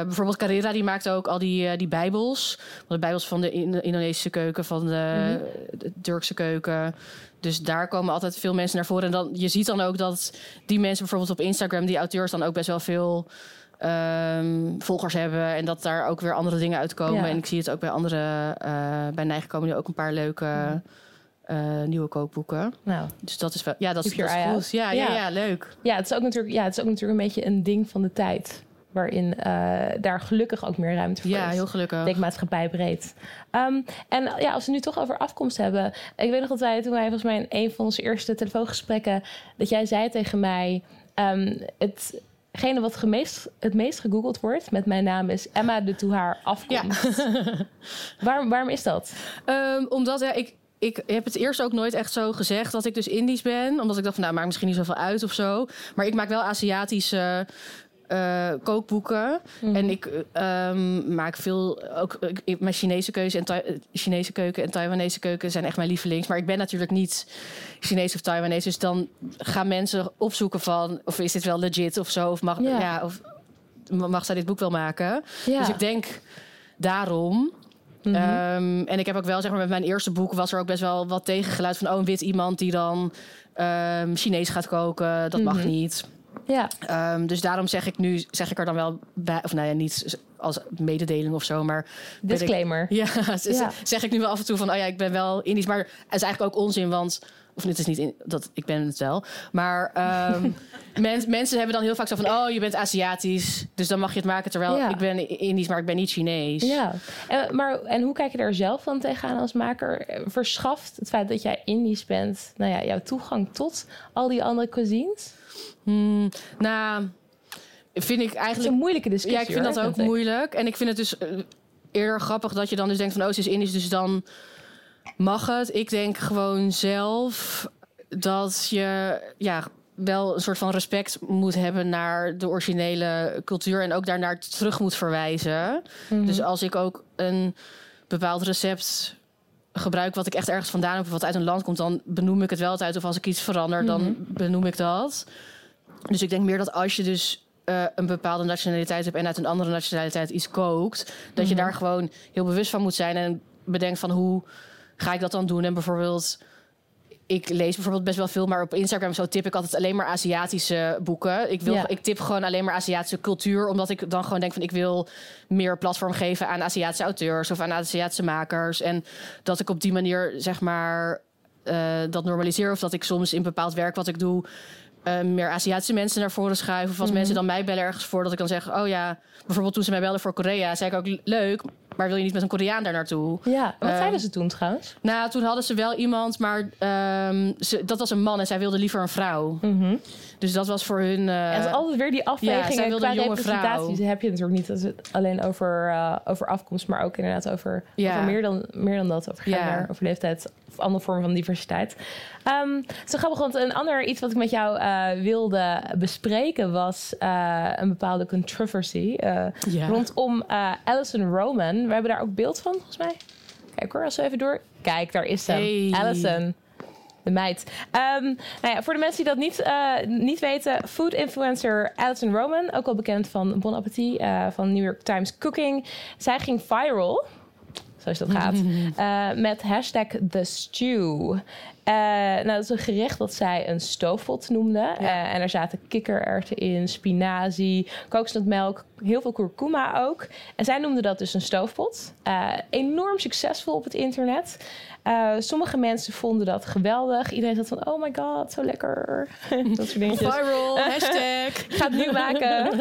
Bijvoorbeeld Carrera, die maakt ook al die, die bijbels. De bijbels van de In- Indonesische keuken, van de, Mhm. de Turkse keuken. Dus daar komen altijd veel mensen naar voren. En dan, je ziet dan ook dat die mensen bijvoorbeeld op Instagram... die auteurs dan ook best wel veel ehm, volgers hebben. En dat daar ook weer andere dingen uitkomen. Ja. En ik zie het ook bij andere... eh bij Nijgen komen nu ook een paar leuke... eh, nieuwe kookboeken. Nou, Dus dat is wel, ja, dat is, dat goed. Ja, ja, Ja. ja, leuk. ja, het is ook natuurlijk, ja, het is ook natuurlijk een beetje een ding van de tijd. Waarin eh, daar gelukkig ook meer ruimte voor Ja, is. heel gelukkig. Denk maatschappij breed. Ehm, en ja, als we nu toch over afkomst hebben. Ik weet nog dat wij toen wij volgens mij in een van onze eerste telefoongesprekken. dat jij zei tegen mij. ehm, hetgene wat gemeest, het meest gegoogeld wordt met mijn naam is Emma de Toehaar afkomst. [LAUGHS] waarom, waarom is dat? Ehm, omdat ja, ik, ik heb het eerst ook nooit echt zo gezegd dat ik dus Indisch ben. Omdat ik dacht van nou, maakt misschien niet zoveel uit of zo. Maar ik maak wel Aziatische eh, kookboeken. En ik eh, ehm, maak veel, ook ik- mijn Chinese keuze en Chinese keuken en Taiwanese keuken zijn echt mijn lievelings. Maar ik ben natuurlijk niet Chinees of Taiwanese. Dus dan gaan mensen opzoeken van of is dit wel legit of zo. Of mag, Ja. ja. of mag zij dit boek wel maken? Dus ik denk daarom. Mhm. Ehm, en ik heb ook wel, zeg maar, met mijn eerste boek was er ook best wel wat tegengeluid van, oh, een wit iemand die dan ehm, Chinees gaat koken, dat mag Mhm. niet. Ja. Ehm, dus daarom zeg ik nu, zeg ik er dan wel bij, of nou ja, niet als mededeling of zo, maar ik- Disclaimer. [LAUGHS] ja, zeg ik nu wel af en toe van, oh ja, ik ben wel Indisch, maar het is eigenlijk ook onzin, want of het is niet in, dat ik ben het wel, maar ehm, [LAUGHS] men- mensen hebben dan heel vaak zo van, oh, je bent Aziatisch, dus dan mag je het maken, terwijl Ja. ik ben Indisch, maar ik ben niet Chinees. Ja, en, maar en hoe kijk je daar zelf van tegenaan als maker? Verschaft het feit dat jij Indisch bent, nou ja, jouw toegang tot al die andere cuisines? Hmm, nou, vind ik Het is eigenlijk. een moeilijke discussie. Ja, ik vind hoor, dat ook vind ik. moeilijk. En ik vind het dus eh, eerder grappig dat je dan dus denkt van, oh, ze is Indisch, dus dan mag het. Ik denk gewoon zelf dat je ja wel een soort van respect moet hebben naar de originele cultuur en ook daarnaar terug moet verwijzen. Mhm. Dus als ik ook een bepaald recept gebruik wat ik echt ergens vandaan heb wat uit een land komt, dan benoem ik het wel altijd. Of als ik iets verander, dan Mhm. benoem ik dat. Dus ik denk meer dat als je dus eh, een bepaalde nationaliteit hebt en uit een andere nationaliteit iets kookt, dat je Mhm. daar gewoon heel bewust van moet zijn en bedenkt van hoe ga ik dat dan doen? En bijvoorbeeld ik lees bijvoorbeeld best wel veel, maar op Instagram zo tip ik altijd alleen maar Aziatische boeken. Ik, wil, Ja. ik tip gewoon alleen maar Aziatische cultuur, omdat ik dan gewoon denk van ik wil meer platform geven aan Aziatische auteurs of aan Aziatische makers. En dat ik op die manier zeg maar eh, dat normaliseer of dat ik soms in bepaald werk wat ik doe eh, meer Aziatische mensen naar voren schuif. Of als Mhm. mensen dan mij bellen ergens voor, dat ik dan zeg: Oh ja, bijvoorbeeld toen ze mij belden voor Korea, zei ik ook leuk, maar wil je niet met een Koreaan daar naartoe? Ja, wat Ehm, zeiden ze toen trouwens? Nou, toen hadden ze wel iemand, maar ehm, ze, dat was een man en zij wilde liever een vrouw. Mhm. Dus dat was voor hun. eh, en het is altijd weer die zij afwegingen wilde qua een jonge representatie. vrouw. heb je natuurlijk niet als het alleen over, eh, over afkomst, maar ook inderdaad over, Ja. over meer, dan, meer dan dat. Over Ja. gender, over leeftijd of andere vormen van diversiteit. Ehm zo grappig, want een ander iets wat ik met jou eh, wilde bespreken was eh, een bepaalde controversy eh, ja. rondom eh Alison Roman. We hebben daar ook beeld van, volgens mij. Kijk hoor, als we even door. Kijk, daar is ze. Hey. Alison. De meid. Ehm, nou ja, voor de mensen die dat niet, eh, niet weten, food influencer Alison Roman, ook al bekend van Bon Appetit, eh, van New York Times Cooking. Zij ging viral, zoals dat gaat, [LAUGHS] eh, met hashtag The Stew. Eh, nou, dat is een gerecht dat zij een stoofpot noemde. Eh, en er zaten kikkererwten in, spinazie, kokosnotmelk, heel veel kurkuma ook. En zij noemde dat dus een stoofpot. Enorm succesvol op het internet. Eh, sommige mensen vonden dat geweldig. Iedereen zat van, oh my god, zo lekker. [LAUGHS] dat soort dingetjes. Viral, [LAUGHS] hashtag. Ga het nu maken. [LAUGHS]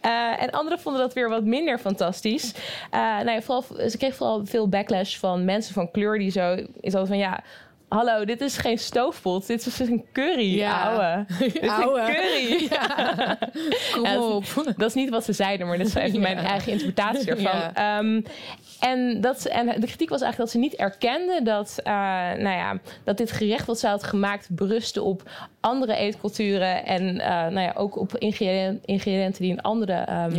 Eh, en anderen vonden dat weer wat minder fantastisch. Eh, nou ja, vooral, ze kreeg vooral veel backlash van mensen van kleur die zo is altijd van ja. Hallo, dit is geen stoofpot. Dit is een curry, Ja. ouwe. [LAUGHS] Dit is Ouwe. een curry. [LAUGHS] Kom Ja, dat op. Dat is niet wat ze zeiden, maar dat is even [LAUGHS] mijn eigen interpretatie ervan. Ehm, en, dat, en de kritiek was eigenlijk dat ze niet erkende dat, eh, nou ja, dat dit gerecht wat ze had gemaakt berustte op andere eetculturen. En eh, nou ja, ook op ingrediënten, ingrediënten die in andere, ehm,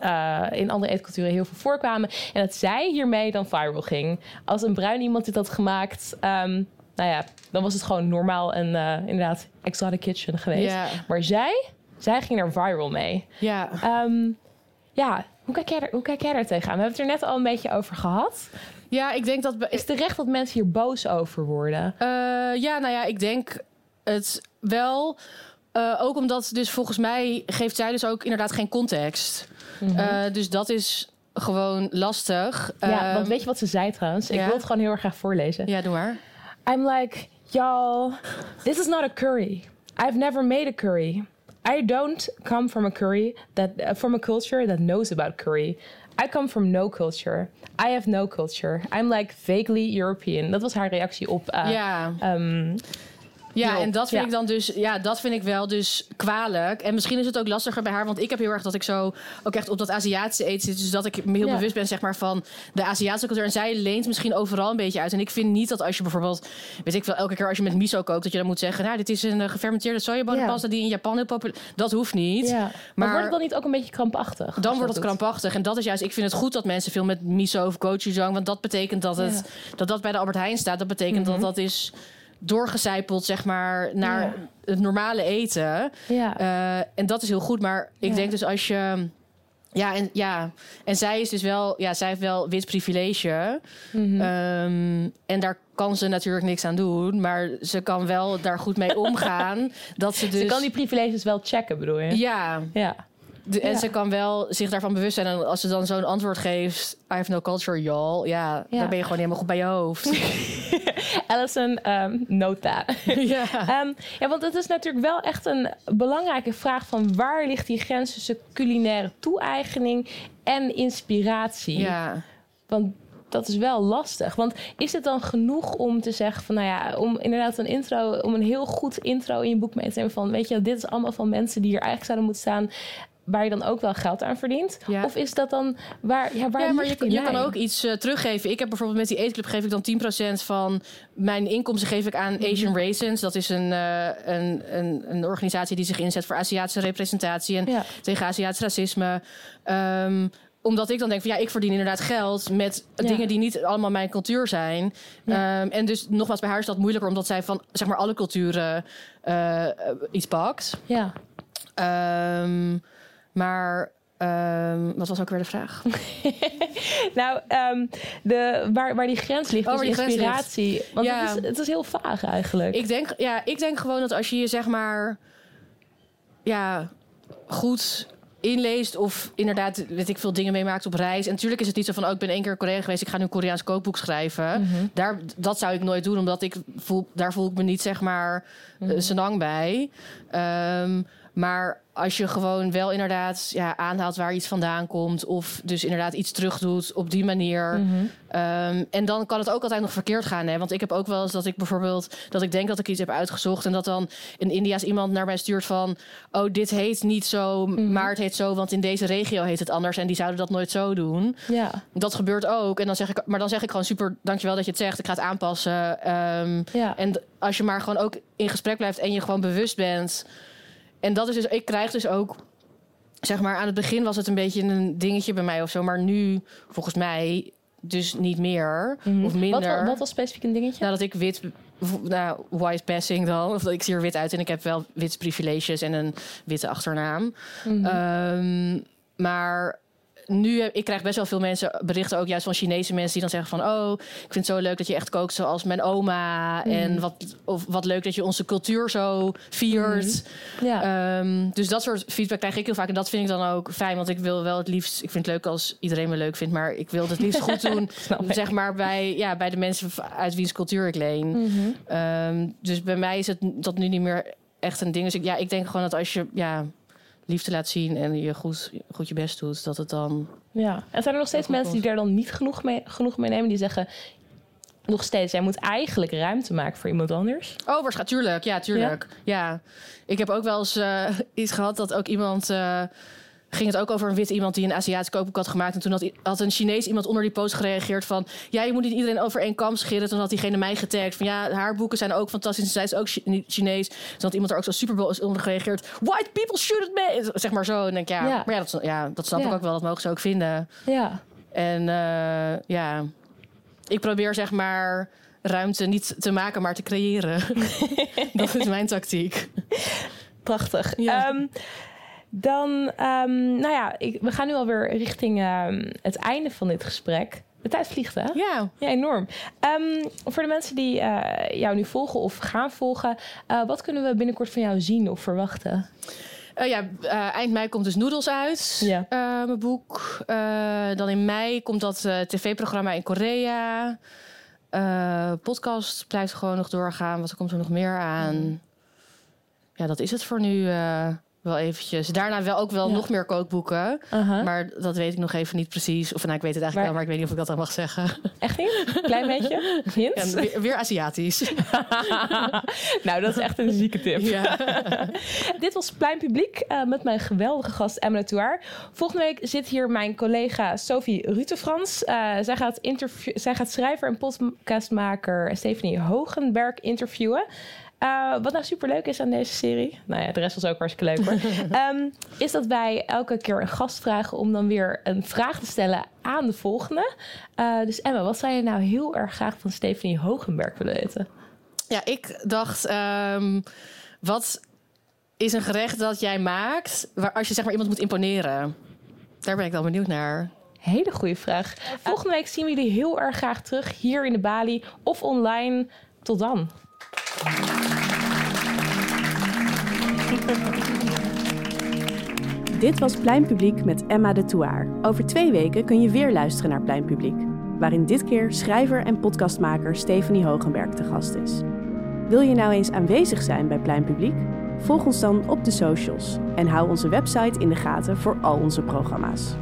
Eh, in andere eetculturen heel veel voorkwamen. En dat zij hiermee dan viral ging. Als een bruin iemand dit had gemaakt. ehm, nou ja, dan was het gewoon normaal en eh, inderdaad exotic kitchen geweest. Maar zij, zij ging er viral mee. Ja. Ehm, ja, hoe kijk, jij er, hoe kijk jij daar tegenaan? We hebben het er net al een beetje over gehad. ja, ik denk dat. Is terecht dat mensen hier boos over worden? Eh, ja, nou ja, ik denk het wel. Ook omdat dus volgens mij geeft zij dus ook inderdaad geen context. Eh, dus dat is gewoon lastig. ja, Eh, want weet je wat ze zei trouwens? Ik wil het gewoon heel erg graag voorlezen. Ja, doe maar. I'm like, y'all, this is not a curry. I've never made a curry. I don't come from a curry that uh, from a culture that knows about curry. I come from no culture. I have no culture. I'm like vaguely European. Dat was haar reactie op. uh, ja. ehm, Ja, en dat vind Ja. ik dan dus, ja, dat vind ik wel dus kwalijk. En misschien is het ook lastiger bij haar, want ik heb heel erg dat ik zo ook echt op dat Aziatische eten zit. Dus dat ik me heel Ja. bewust ben, zeg maar, van de Aziatische cultuur. En zij leent misschien overal een beetje uit. En ik vind niet dat als je bijvoorbeeld, weet ik wel, elke keer als je met miso kookt, dat je dan moet zeggen, nou, dit is een eh, gefermenteerde sojabonenpasta die in Japan heel populair. Dat hoeft niet. Maar, Maar- wordt het dan niet ook een beetje krampachtig? Dan wordt het doet? krampachtig. En dat is juist, ik vind het goed dat mensen veel met miso of gochujang. Want dat betekent dat het, dat, dat bij de Albert Heijn staat. Dat betekent dat dat is doorgecijpeld, zeg maar, naar Ja. het normale eten. Ja. Eh, en dat is heel goed. Maar ik Ja. denk dus als je. Ja en, ja, en zij is dus wel, ja, zij heeft wel wit privilege. Mhm. Ehm, en daar kan ze natuurlijk niks aan doen. Maar ze kan wel daar goed mee [LAUGHS] omgaan. dat ze dus. Ze kan die privileges wel checken, bedoel je? Ja, Ja. De- en Ja. ze kan wel zich daarvan bewust zijn. En als ze dan zo'n antwoord geeft... I have no culture, y'all. Ja, Ja. dan ben je gewoon helemaal goed bij je hoofd. [LAUGHS] Allison, um, note that. [LAUGHS] ja. Ehm, ja, want het is natuurlijk wel echt een belangrijke vraag van waar ligt die grens tussen culinaire toe-eigening en inspiratie? ja. Want dat is wel lastig. Want is het dan genoeg om te zeggen van, nou ja, om inderdaad een intro, om een heel goed intro in je boek mee te nemen van, weet je, dit is allemaal van mensen die hier eigenlijk zouden moeten staan, waar je dan ook wel geld aan verdient? Ja. Of is dat dan waar, ja, waar ja, maar je, je kan ook iets eh, teruggeven. Ik heb bijvoorbeeld met die eetclub geef ik dan 10% van mijn inkomsten geef ik aan Asian Raisins. Dat is een, eh, een, een, een organisatie die zich inzet voor Aziatische representatie en Ja. tegen Aziatisch racisme. Ehm, omdat ik dan denk van ja, ik verdien inderdaad geld met Ja. dingen die niet allemaal mijn cultuur zijn. Ja. Ehm, en dus nogmaals, bij haar is dat moeilijker omdat zij van zeg maar alle culturen eh, iets pakt. Ja. Ehm, maar ehm, wat was ook weer de vraag? [LAUGHS] Nou, ehm, de, waar, waar die grens ligt, Oh, dus die inspiratie. Want Ja. het, is, het is heel vaag eigenlijk. Ik denk, ja, ik denk gewoon dat als je je zeg maar ja, goed inleest of inderdaad, weet ik veel, dingen meemaakt op reis. En natuurlijk is het niet zo van, oh, ik ben één keer Korea geweest, ik ga nu een Koreaans kookboek schrijven. Mhm. Daar, dat zou ik nooit doen, omdat ik voel, daar voel ik me niet zeg maar mm senang bij. Ehm, maar als je gewoon wel inderdaad ja, aanhaalt waar iets vandaan komt, of dus inderdaad iets terugdoet op die manier. Mhm. Ehm, en dan kan het ook altijd nog verkeerd gaan. Hè? Want ik heb ook wel eens dat ik bijvoorbeeld dat ik denk dat ik iets heb uitgezocht. En dat dan in India's iemand naar mij stuurt van. Oh, dit heet niet zo, Mhm. maar het heet zo, want in deze regio heet het anders. En die zouden dat nooit zo doen. Ja. Dat gebeurt ook. En dan zeg ik, maar dan zeg ik gewoon super, dankjewel dat je het zegt. Ik ga het aanpassen. Ehm, Ja. en als je maar gewoon ook in gesprek blijft en je gewoon bewust bent. En dat is dus, ik krijg dus ook, zeg maar, aan het begin was het een beetje een dingetje bij mij of zo. Maar nu, volgens mij, dus niet meer Mhm. of Wat, minder. wa- wat was specifiek een dingetje? Nou, dat ik wit, nou, white passing dan. Of dat ik zie er wit uit en ik heb wel witte privileges en een witte achternaam. Mhm. Ehm, maar nu, heb- ik krijg best wel veel mensen berichten, ook juist van Chinese mensen, die dan zeggen van, oh, ik vind het zo leuk dat je echt kookt zoals mijn oma. Mhm. En wat, of wat leuk dat je onze cultuur zo viert. ja. Ehm, dus dat soort feedback krijg ik heel vaak. En dat vind ik dan ook fijn, want ik wil wel het liefst, ik vind het leuk als iedereen me leuk vindt, maar ik wil het liefst goed [LAUGHS] doen, zeg maar, bij, ja, bij de mensen uit wiens cultuur ik leen. Mhm. Ehm, dus bij mij is het dat nu niet meer echt een ding. Dus ik, ja, ik denk gewoon dat als je ja, liefde laat zien en je goed, goed je best doet, dat het dan. ja. En zijn er nog steeds mensen die daar dan niet genoeg mee, genoeg mee nemen? Die zeggen, nog steeds, jij moet eigenlijk ruimte maken voor iemand anders. Oh, waarschijnlijk, tuurlijk. Ja, tuurlijk. Ja. Ik heb ook wel eens eh, iets gehad dat ook iemand. eh, ging het ook over een wit iemand die een Aziatisch kookboek had gemaakt. En toen had, had een Chinees iemand onder die post gereageerd van... ja, je moet niet iedereen over één kam scheren. Toen had diegene mij getagd van... ja, haar boeken zijn ook fantastisch en zij is ook Chinees. Toen had iemand er ook zo super onder gereageerd. White people should it me. Zeg maar zo. En denk ik, ja, Ja. maar ja, dat, ja, dat snap Ja. ik ook wel. Dat mogen ze ook vinden. Ja. En eh, ja, ik probeer zeg maar ruimte niet te maken, maar te creëren. [LAUGHS] [LAUGHS] dat is mijn tactiek. Prachtig. Ja. Ehm, dan, ehm, nou ja, ik, we gaan nu alweer richting ehm, het einde van dit gesprek. De tijd vliegt, hè? Ja. Ja, enorm. Ehm, voor de mensen die eh, jou nu volgen of gaan volgen, eh, wat kunnen we binnenkort van jou zien of verwachten? Eh, ja, eind mei komt dus Noodles uit, Ja. mijn boek. Dan in mei komt dat tv-programma in Korea. Podcast blijft gewoon nog doorgaan. Wat komt er nog meer aan? Ja, dat is het voor nu eh, wel eventjes. Daarna wel ook wel Ja. nog meer kookboeken. Uh-huh. Maar dat weet ik nog even niet precies. Of nou, ik weet het eigenlijk Maar- wel, maar ik weet niet of ik dat dan mag zeggen. Echt niet? Klein beetje? [LAUGHS] Hint? En weer, weer Aziatisch. [LAUGHS] nou, dat is echt een zieke tip. ja. [LAUGHS] Dit was Plein Publiek eh, met mijn geweldige gast Emma Touar. Volgende week zit hier mijn collega Sophie Rutefrans. Eh zij, gaat zij gaat schrijver en podcastmaker Stephanie Hogenberg interviewen. Eh, wat nou superleuk is aan deze serie, nou ja, de rest was ook hartstikke leuk hoor, [LAUGHS] ehm, is dat wij elke keer een gast vragen om dan weer een vraag te stellen aan de volgende. Eh, dus Emma, wat zou je nou heel erg graag van Stephanie Hogenberg willen weten? ja, ik dacht... ehm, wat is een gerecht dat jij maakt... Waar, als je zeg maar iemand moet imponeren? Daar ben ik wel benieuwd naar. Hele goede vraag. Volgende week zien we jullie heel erg graag terug hier in de Bali of online. Tot dan. [LAUGHS] Dit was Plein Publiek met Emma de Touaar. Over twee weken kun je weer luisteren naar Plein Publiek, waarin dit keer schrijver en podcastmaker Stephanie Hogenberg te gast is. Wil je nou eens aanwezig zijn bij Plein Publiek? Volg ons dan op de socials en hou onze website in de gaten voor al onze programma's.